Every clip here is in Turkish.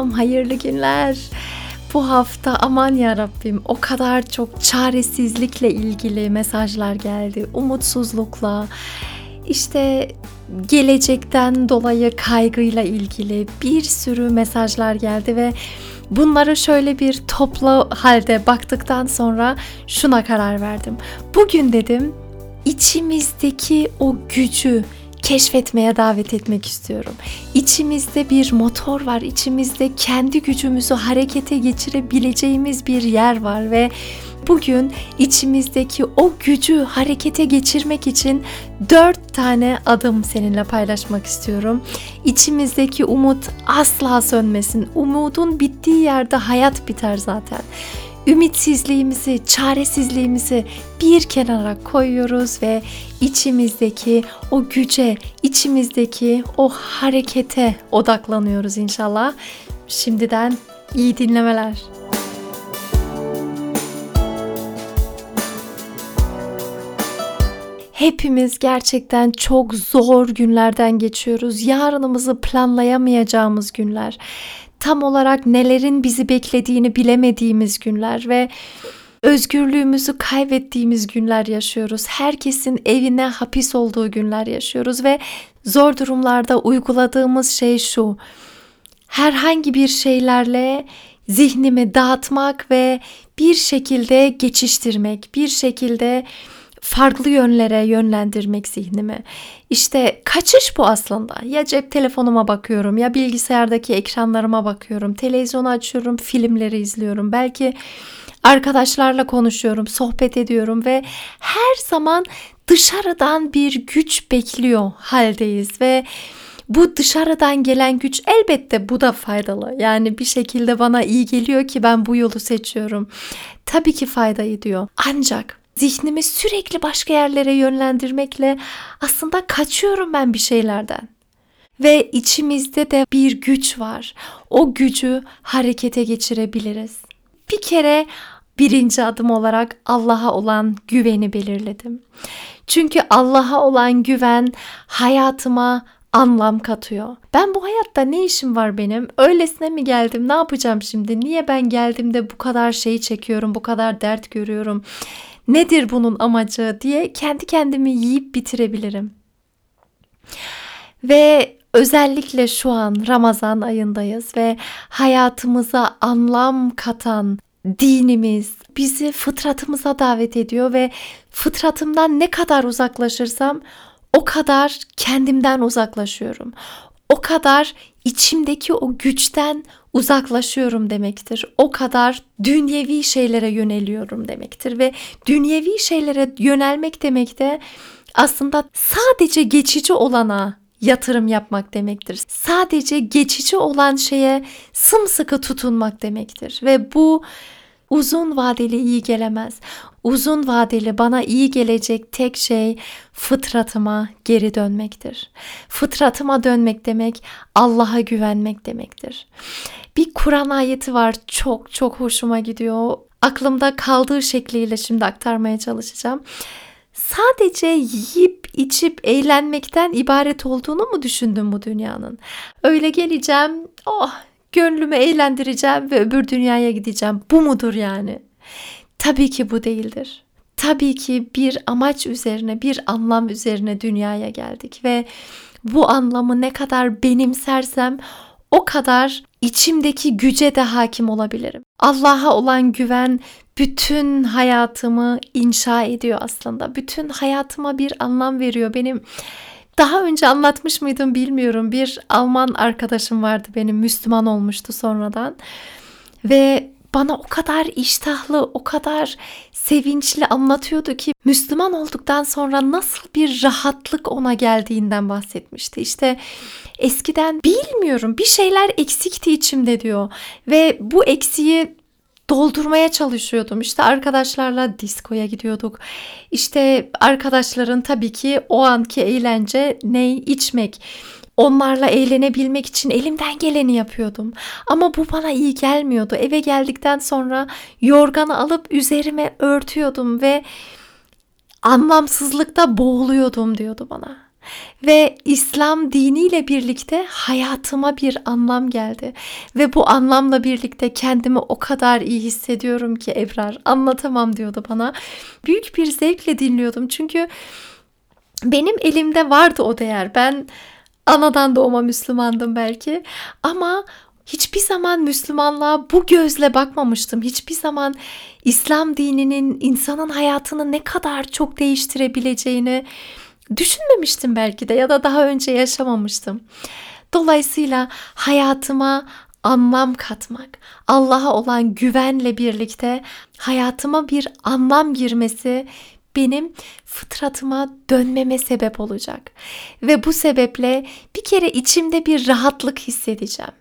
Selam, hayırlı günler. Bu hafta aman ya Rabbim o kadar çok çaresizlikle ilgili mesajlar geldi. Umutsuzlukla, işte gelecekten dolayı kaygıyla ilgili bir sürü mesajlar geldi ve bunları şöyle bir toplu halde baktıktan sonra şuna karar verdim. Bugün dedim içimizdeki o gücü keşfetmeye davet etmek istiyorum. İçimizde bir motor var, içimizde kendi gücümüzü harekete geçirebileceğimiz bir yer var ve bugün içimizdeki o gücü harekete geçirmek için dört tane adım seninle paylaşmak istiyorum. İçimizdeki umut asla sönmesin. Umudun bittiği yerde hayat biter zaten ümitsizliğimizi, çaresizliğimizi bir kenara koyuyoruz ve içimizdeki o güce, içimizdeki o harekete odaklanıyoruz inşallah. Şimdiden iyi dinlemeler. Hepimiz gerçekten çok zor günlerden geçiyoruz. Yarınımızı planlayamayacağımız günler tam olarak nelerin bizi beklediğini bilemediğimiz günler ve özgürlüğümüzü kaybettiğimiz günler yaşıyoruz. Herkesin evine hapis olduğu günler yaşıyoruz ve zor durumlarda uyguladığımız şey şu. Herhangi bir şeylerle zihnimi dağıtmak ve bir şekilde geçiştirmek, bir şekilde farklı yönlere yönlendirmek zihnimi. İşte kaçış bu aslında. Ya cep telefonuma bakıyorum ya bilgisayardaki ekranlarıma bakıyorum. Televizyonu açıyorum, filmleri izliyorum. Belki arkadaşlarla konuşuyorum, sohbet ediyorum ve her zaman dışarıdan bir güç bekliyor haldeyiz ve bu dışarıdan gelen güç elbette bu da faydalı. Yani bir şekilde bana iyi geliyor ki ben bu yolu seçiyorum. Tabii ki fayda ediyor. Ancak zihnimi sürekli başka yerlere yönlendirmekle aslında kaçıyorum ben bir şeylerden. Ve içimizde de bir güç var. O gücü harekete geçirebiliriz. Bir kere birinci adım olarak Allah'a olan güveni belirledim. Çünkü Allah'a olan güven hayatıma anlam katıyor. Ben bu hayatta ne işim var benim? Öylesine mi geldim? Ne yapacağım şimdi? Niye ben geldiğimde bu kadar şey çekiyorum, bu kadar dert görüyorum? Nedir bunun amacı diye kendi kendimi yiyip bitirebilirim. Ve özellikle şu an Ramazan ayındayız ve hayatımıza anlam katan dinimiz bizi fıtratımıza davet ediyor ve fıtratımdan ne kadar uzaklaşırsam o kadar kendimden uzaklaşıyorum. O kadar içimdeki o güçten uzaklaşıyorum demektir. O kadar dünyevi şeylere yöneliyorum demektir ve dünyevi şeylere yönelmek demek de aslında sadece geçici olana yatırım yapmak demektir. Sadece geçici olan şeye sımsıkı tutunmak demektir ve bu uzun vadeli iyi gelemez. Uzun vadeli bana iyi gelecek tek şey fıtratıma geri dönmektir. Fıtratıma dönmek demek Allah'a güvenmek demektir. Bir Kur'an ayeti var çok çok hoşuma gidiyor. Aklımda kaldığı şekliyle şimdi aktarmaya çalışacağım. Sadece yiyip içip eğlenmekten ibaret olduğunu mu düşündün bu dünyanın? Öyle geleceğim, oh gönlümü eğlendireceğim ve öbür dünyaya gideceğim. Bu mudur yani? Tabii ki bu değildir. Tabii ki bir amaç üzerine, bir anlam üzerine dünyaya geldik ve bu anlamı ne kadar benimsersem o kadar içimdeki güce de hakim olabilirim. Allah'a olan güven bütün hayatımı inşa ediyor aslında. Bütün hayatıma bir anlam veriyor. Benim daha önce anlatmış mıydım bilmiyorum. Bir Alman arkadaşım vardı benim Müslüman olmuştu sonradan. Ve bana o kadar iştahlı, o kadar sevinçli anlatıyordu ki Müslüman olduktan sonra nasıl bir rahatlık ona geldiğinden bahsetmişti. İşte eskiden bilmiyorum bir şeyler eksikti içimde diyor ve bu eksiği doldurmaya çalışıyordum. İşte arkadaşlarla diskoya gidiyorduk. İşte arkadaşların tabii ki o anki eğlence ne içmek. Onlarla eğlenebilmek için elimden geleni yapıyordum. Ama bu bana iyi gelmiyordu. Eve geldikten sonra yorganı alıp üzerime örtüyordum ve anlamsızlıkta boğuluyordum diyordu bana. Ve İslam diniyle birlikte hayatıma bir anlam geldi. Ve bu anlamla birlikte kendimi o kadar iyi hissediyorum ki Ebrar anlatamam diyordu bana. Büyük bir zevkle dinliyordum çünkü benim elimde vardı o değer. Ben anadan doğma Müslümandım belki ama hiçbir zaman Müslümanlığa bu gözle bakmamıştım. Hiçbir zaman İslam dininin insanın hayatını ne kadar çok değiştirebileceğini düşünmemiştim belki de ya da daha önce yaşamamıştım. Dolayısıyla hayatıma anlam katmak, Allah'a olan güvenle birlikte hayatıma bir anlam girmesi benim fıtratıma dönmeme sebep olacak. Ve bu sebeple bir kere içimde bir rahatlık hissedeceğim.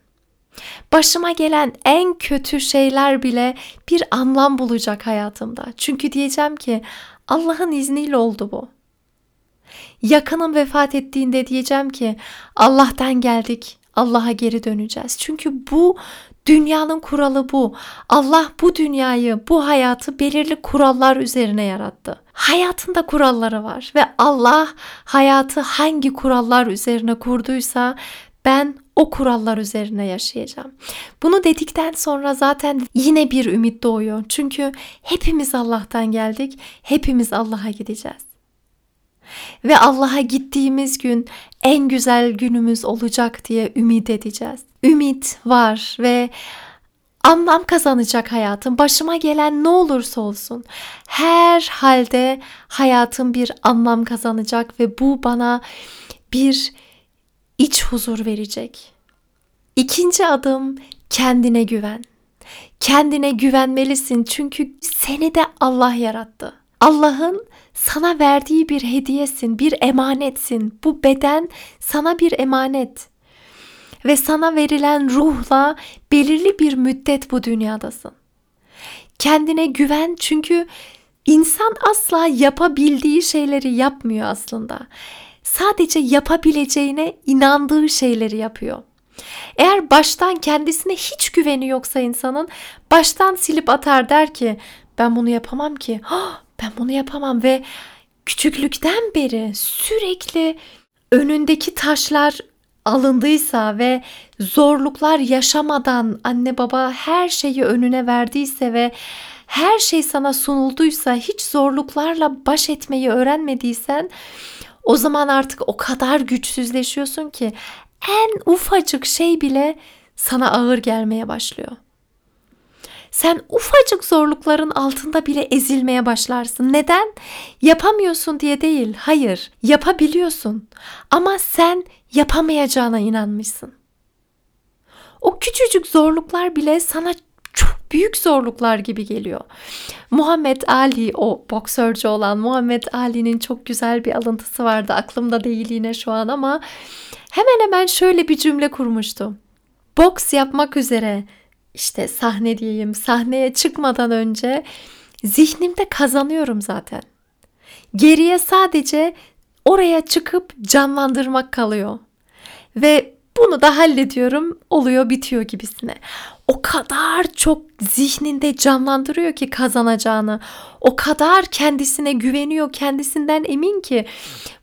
Başıma gelen en kötü şeyler bile bir anlam bulacak hayatımda. Çünkü diyeceğim ki Allah'ın izniyle oldu bu. Yakınım vefat ettiğinde diyeceğim ki Allah'tan geldik, Allah'a geri döneceğiz. Çünkü bu dünyanın kuralı bu. Allah bu dünyayı, bu hayatı belirli kurallar üzerine yarattı. Hayatında kuralları var ve Allah hayatı hangi kurallar üzerine kurduysa ben o kurallar üzerine yaşayacağım. Bunu dedikten sonra zaten yine bir ümit doğuyor. Çünkü hepimiz Allah'tan geldik, hepimiz Allah'a gideceğiz. Ve Allah'a gittiğimiz gün en güzel günümüz olacak diye ümit edeceğiz. Ümit var ve anlam kazanacak hayatım. Başıma gelen ne olursa olsun her halde hayatım bir anlam kazanacak ve bu bana bir iç huzur verecek. İkinci adım kendine güven. Kendine güvenmelisin çünkü seni de Allah yarattı. Allah'ın sana verdiği bir hediyesin, bir emanetsin. Bu beden sana bir emanet. Ve sana verilen ruhla belirli bir müddet bu dünyadasın. Kendine güven çünkü insan asla yapabildiği şeyleri yapmıyor aslında. Sadece yapabileceğine inandığı şeyleri yapıyor. Eğer baştan kendisine hiç güveni yoksa insanın baştan silip atar der ki ben bunu yapamam ki. ben bunu yapamam ve küçüklükten beri sürekli önündeki taşlar alındıysa ve zorluklar yaşamadan anne baba her şeyi önüne verdiyse ve her şey sana sunulduysa hiç zorluklarla baş etmeyi öğrenmediysen o zaman artık o kadar güçsüzleşiyorsun ki en ufacık şey bile sana ağır gelmeye başlıyor. Sen ufacık zorlukların altında bile ezilmeye başlarsın. Neden? Yapamıyorsun diye değil. Hayır, yapabiliyorsun. Ama sen yapamayacağına inanmışsın. O küçücük zorluklar bile sana çok büyük zorluklar gibi geliyor. Muhammed Ali o boksörcü olan Muhammed Ali'nin çok güzel bir alıntısı vardı. Aklımda değil yine şu an ama hemen hemen şöyle bir cümle kurmuştu. Boks yapmak üzere işte sahne diyeyim sahneye çıkmadan önce zihnimde kazanıyorum zaten. Geriye sadece oraya çıkıp canlandırmak kalıyor. Ve bunu da hallediyorum oluyor bitiyor gibisine. O kadar çok zihninde canlandırıyor ki kazanacağını. O kadar kendisine güveniyor, kendisinden emin ki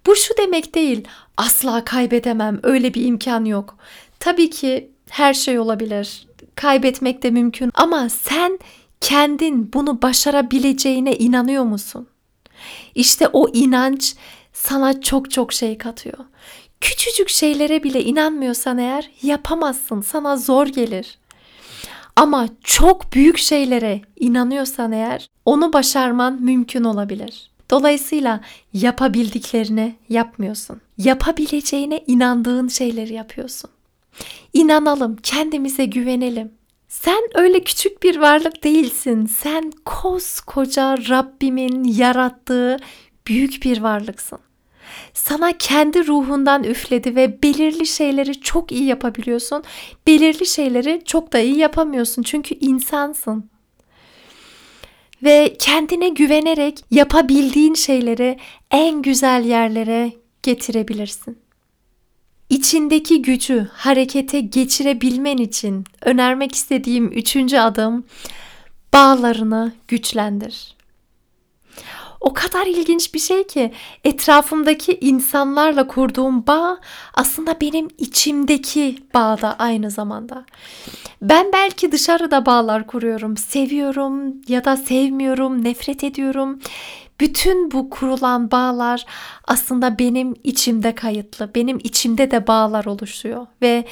bu şu demek değil. Asla kaybedemem. Öyle bir imkan yok. Tabii ki her şey olabilir kaybetmek de mümkün ama sen kendin bunu başarabileceğine inanıyor musun? İşte o inanç sana çok çok şey katıyor. Küçücük şeylere bile inanmıyorsan eğer yapamazsın. Sana zor gelir. Ama çok büyük şeylere inanıyorsan eğer onu başarman mümkün olabilir. Dolayısıyla yapabildiklerini yapmıyorsun. Yapabileceğine inandığın şeyleri yapıyorsun. İnanalım, kendimize güvenelim. Sen öyle küçük bir varlık değilsin. Sen koskoca Rabbimin yarattığı büyük bir varlıksın. Sana kendi ruhundan üfledi ve belirli şeyleri çok iyi yapabiliyorsun. Belirli şeyleri çok da iyi yapamıyorsun çünkü insansın. Ve kendine güvenerek yapabildiğin şeyleri en güzel yerlere getirebilirsin. İçindeki gücü harekete geçirebilmen için önermek istediğim üçüncü adım bağlarını güçlendir. O kadar ilginç bir şey ki etrafımdaki insanlarla kurduğum bağ aslında benim içimdeki bağ da aynı zamanda. Ben belki dışarıda bağlar kuruyorum, seviyorum ya da sevmiyorum, nefret ediyorum. Bütün bu kurulan bağlar aslında benim içimde kayıtlı. Benim içimde de bağlar oluşuyor ve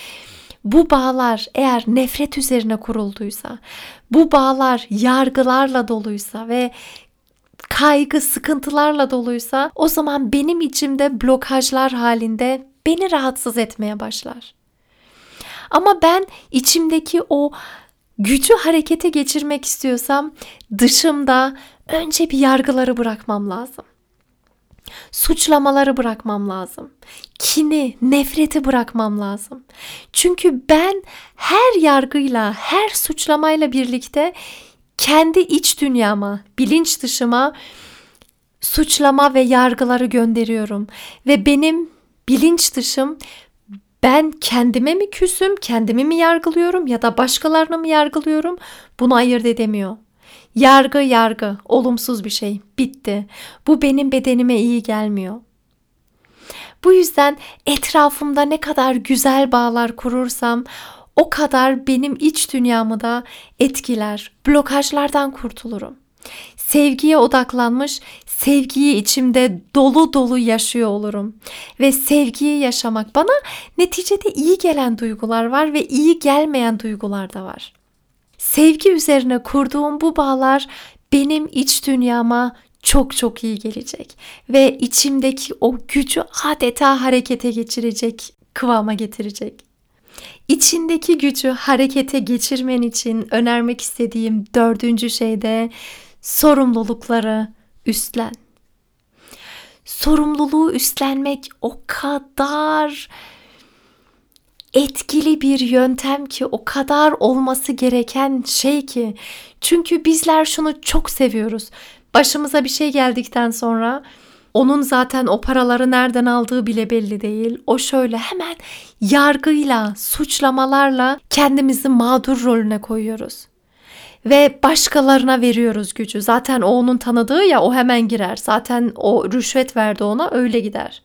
bu bağlar eğer nefret üzerine kurulduysa, bu bağlar yargılarla doluysa ve kaygı, sıkıntılarla doluysa o zaman benim içimde blokajlar halinde beni rahatsız etmeye başlar. Ama ben içimdeki o gücü harekete geçirmek istiyorsam dışımda önce bir yargıları bırakmam lazım. Suçlamaları bırakmam lazım. Kini, nefreti bırakmam lazım. Çünkü ben her yargıyla, her suçlamayla birlikte kendi iç dünyama, bilinç dışıma suçlama ve yargıları gönderiyorum ve benim bilinç dışım ben kendime mi küsüm, kendimi mi yargılıyorum ya da başkalarını mı yargılıyorum? Bunu ayırt edemiyor. Yargı yargı, olumsuz bir şey. Bitti. Bu benim bedenime iyi gelmiyor. Bu yüzden etrafımda ne kadar güzel bağlar kurursam o kadar benim iç dünyamı da etkiler. Blokajlardan kurtulurum. Sevgiye odaklanmış, sevgiyi içimde dolu dolu yaşıyor olurum. Ve sevgiyi yaşamak bana neticede iyi gelen duygular var ve iyi gelmeyen duygular da var. Sevgi üzerine kurduğum bu bağlar benim iç dünyama çok çok iyi gelecek ve içimdeki o gücü adeta harekete geçirecek, kıvama getirecek. İçindeki gücü harekete geçirmen için önermek istediğim dördüncü şey de sorumlulukları üstlen. Sorumluluğu üstlenmek o kadar etkili bir yöntem ki o kadar olması gereken şey ki. Çünkü bizler şunu çok seviyoruz. Başımıza bir şey geldikten sonra onun zaten o paraları nereden aldığı bile belli değil. O şöyle hemen yargıyla, suçlamalarla kendimizi mağdur rolüne koyuyoruz. Ve başkalarına veriyoruz gücü. Zaten o onun tanıdığı ya o hemen girer. Zaten o rüşvet verdi ona öyle gider.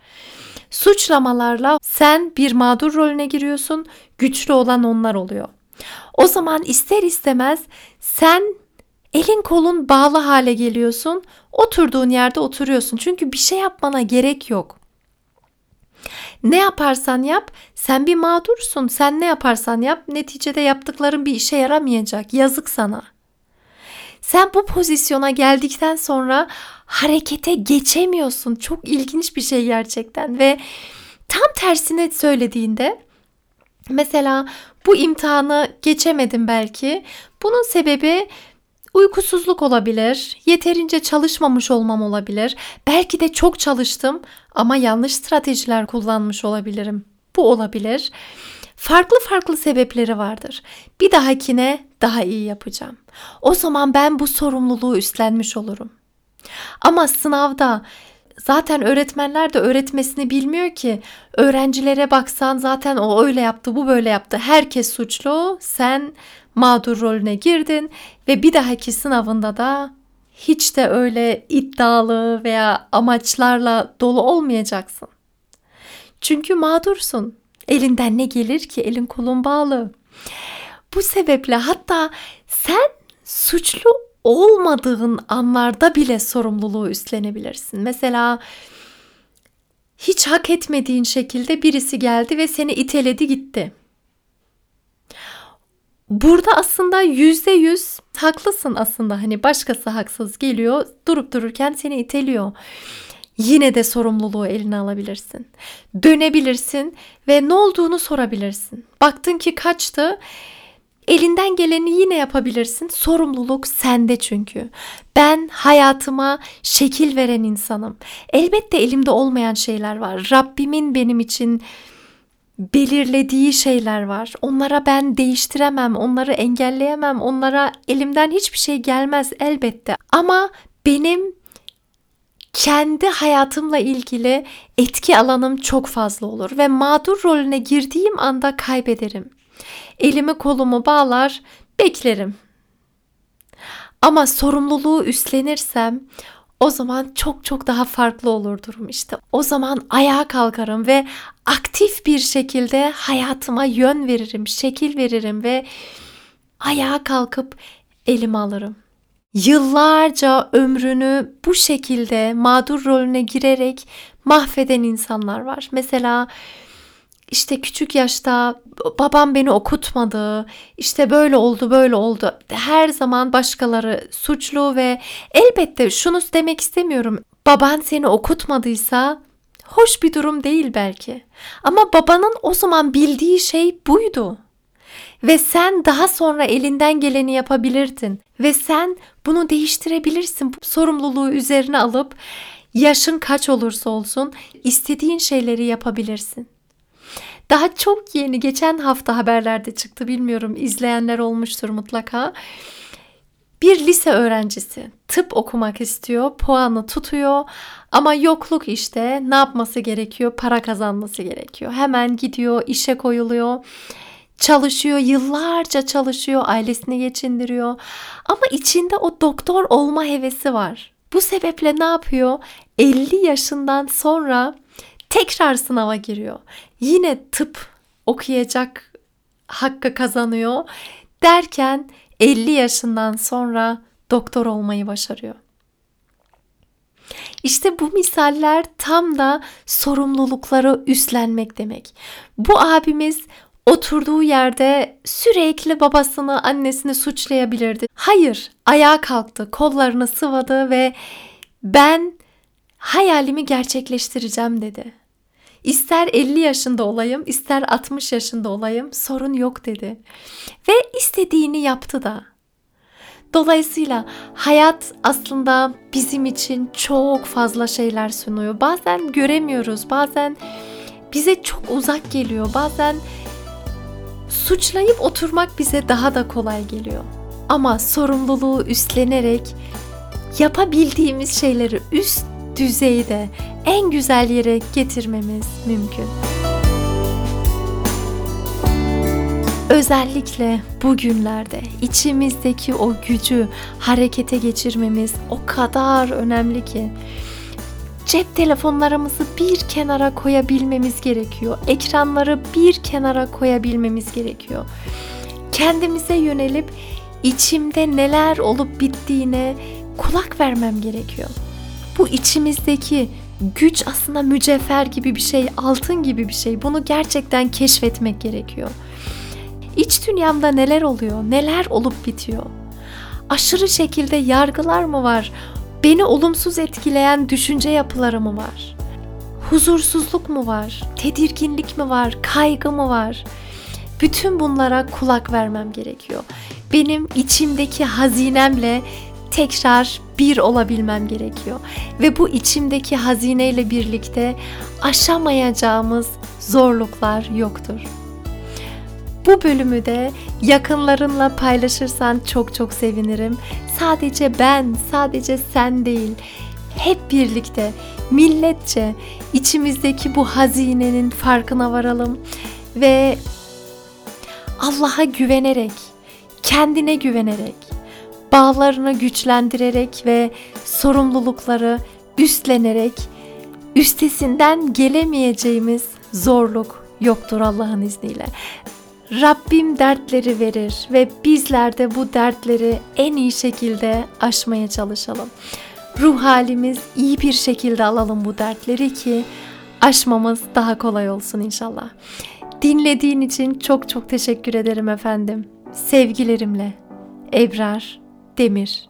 Suçlamalarla sen bir mağdur rolüne giriyorsun. Güçlü olan onlar oluyor. O zaman ister istemez sen elin kolun bağlı hale geliyorsun. Oturduğun yerde oturuyorsun. Çünkü bir şey yapmana gerek yok. Ne yaparsan yap sen bir mağdursun. Sen ne yaparsan yap neticede yaptıkların bir işe yaramayacak. Yazık sana. Sen bu pozisyona geldikten sonra harekete geçemiyorsun. Çok ilginç bir şey gerçekten ve tam tersine söylediğinde mesela bu imtihanı geçemedim belki. Bunun sebebi Uykusuzluk olabilir, yeterince çalışmamış olmam olabilir. Belki de çok çalıştım ama yanlış stratejiler kullanmış olabilirim. Bu olabilir. Farklı farklı sebepleri vardır. Bir dahakine daha iyi yapacağım. O zaman ben bu sorumluluğu üstlenmiş olurum. Ama sınavda zaten öğretmenler de öğretmesini bilmiyor ki. Öğrencilere baksan zaten o öyle yaptı, bu böyle yaptı. Herkes suçlu. Sen mağdur rolüne girdin ve bir dahaki sınavında da hiç de öyle iddialı veya amaçlarla dolu olmayacaksın. Çünkü mağdursun. Elinden ne gelir ki elin kolun bağlı. Bu sebeple hatta sen suçlu olmadığın anlarda bile sorumluluğu üstlenebilirsin. Mesela hiç hak etmediğin şekilde birisi geldi ve seni iteledi gitti. Burada aslında yüzde yüz haklısın aslında. Hani başkası haksız geliyor durup dururken seni iteliyor. Yine de sorumluluğu eline alabilirsin. Dönebilirsin ve ne olduğunu sorabilirsin. Baktın ki kaçtı. Elinden geleni yine yapabilirsin. Sorumluluk sende çünkü. Ben hayatıma şekil veren insanım. Elbette elimde olmayan şeyler var. Rabbimin benim için belirlediği şeyler var. Onlara ben değiştiremem, onları engelleyemem, onlara elimden hiçbir şey gelmez elbette. Ama benim kendi hayatımla ilgili etki alanım çok fazla olur ve mağdur rolüne girdiğim anda kaybederim. Elimi kolumu bağlar, beklerim. Ama sorumluluğu üstlenirsem o zaman çok çok daha farklı olur durum işte. O zaman ayağa kalkarım ve aktif bir şekilde hayatıma yön veririm, şekil veririm ve ayağa kalkıp elimi alırım. Yıllarca ömrünü bu şekilde mağdur rolüne girerek mahveden insanlar var. Mesela işte küçük yaşta babam beni okutmadı, işte böyle oldu böyle oldu. Her zaman başkaları suçlu ve elbette şunu demek istemiyorum. Baban seni okutmadıysa hoş bir durum değil belki. Ama babanın o zaman bildiği şey buydu. Ve sen daha sonra elinden geleni yapabilirdin ve sen bunu değiştirebilirsin. Bu sorumluluğu üzerine alıp yaşın kaç olursa olsun istediğin şeyleri yapabilirsin. Daha çok yeni geçen hafta haberlerde çıktı bilmiyorum izleyenler olmuştur mutlaka. Bir lise öğrencisi tıp okumak istiyor, puanı tutuyor ama yokluk işte ne yapması gerekiyor? Para kazanması gerekiyor. Hemen gidiyor, işe koyuluyor. Çalışıyor, yıllarca çalışıyor, ailesini geçindiriyor. Ama içinde o doktor olma hevesi var. Bu sebeple ne yapıyor? 50 yaşından sonra tekrar sınava giriyor. Yine tıp okuyacak hakkı kazanıyor derken 50 yaşından sonra doktor olmayı başarıyor. İşte bu misaller tam da sorumlulukları üstlenmek demek. Bu abimiz oturduğu yerde sürekli babasını, annesini suçlayabilirdi. Hayır, ayağa kalktı, kollarını sıvadı ve ben hayalimi gerçekleştireceğim dedi. İster 50 yaşında olayım, ister 60 yaşında olayım sorun yok dedi. Ve istediğini yaptı da. Dolayısıyla hayat aslında bizim için çok fazla şeyler sunuyor. Bazen göremiyoruz, bazen bize çok uzak geliyor, bazen suçlayıp oturmak bize daha da kolay geliyor. Ama sorumluluğu üstlenerek yapabildiğimiz şeyleri üst düzeyde en güzel yere getirmemiz mümkün. Özellikle bugünlerde içimizdeki o gücü harekete geçirmemiz o kadar önemli ki cep telefonlarımızı bir kenara koyabilmemiz gerekiyor. Ekranları bir kenara koyabilmemiz gerekiyor. Kendimize yönelip içimde neler olup bittiğine kulak vermem gerekiyor bu içimizdeki güç aslında mücevher gibi bir şey, altın gibi bir şey. Bunu gerçekten keşfetmek gerekiyor. İç dünyamda neler oluyor? Neler olup bitiyor? Aşırı şekilde yargılar mı var? Beni olumsuz etkileyen düşünce yapıları mı var? Huzursuzluk mu var? Tedirginlik mi var? Kaygı mı var? Bütün bunlara kulak vermem gerekiyor. Benim içimdeki hazinemle tekrar bir olabilmem gerekiyor. Ve bu içimdeki hazineyle birlikte aşamayacağımız zorluklar yoktur. Bu bölümü de yakınlarınla paylaşırsan çok çok sevinirim. Sadece ben, sadece sen değil. Hep birlikte milletçe içimizdeki bu hazinenin farkına varalım ve Allah'a güvenerek, kendine güvenerek bağlarını güçlendirerek ve sorumlulukları üstlenerek üstesinden gelemeyeceğimiz zorluk yoktur Allah'ın izniyle. Rabbim dertleri verir ve bizler de bu dertleri en iyi şekilde aşmaya çalışalım. Ruh halimiz iyi bir şekilde alalım bu dertleri ki aşmamız daha kolay olsun inşallah. Dinlediğin için çok çok teşekkür ederim efendim. Sevgilerimle Ebrar Demir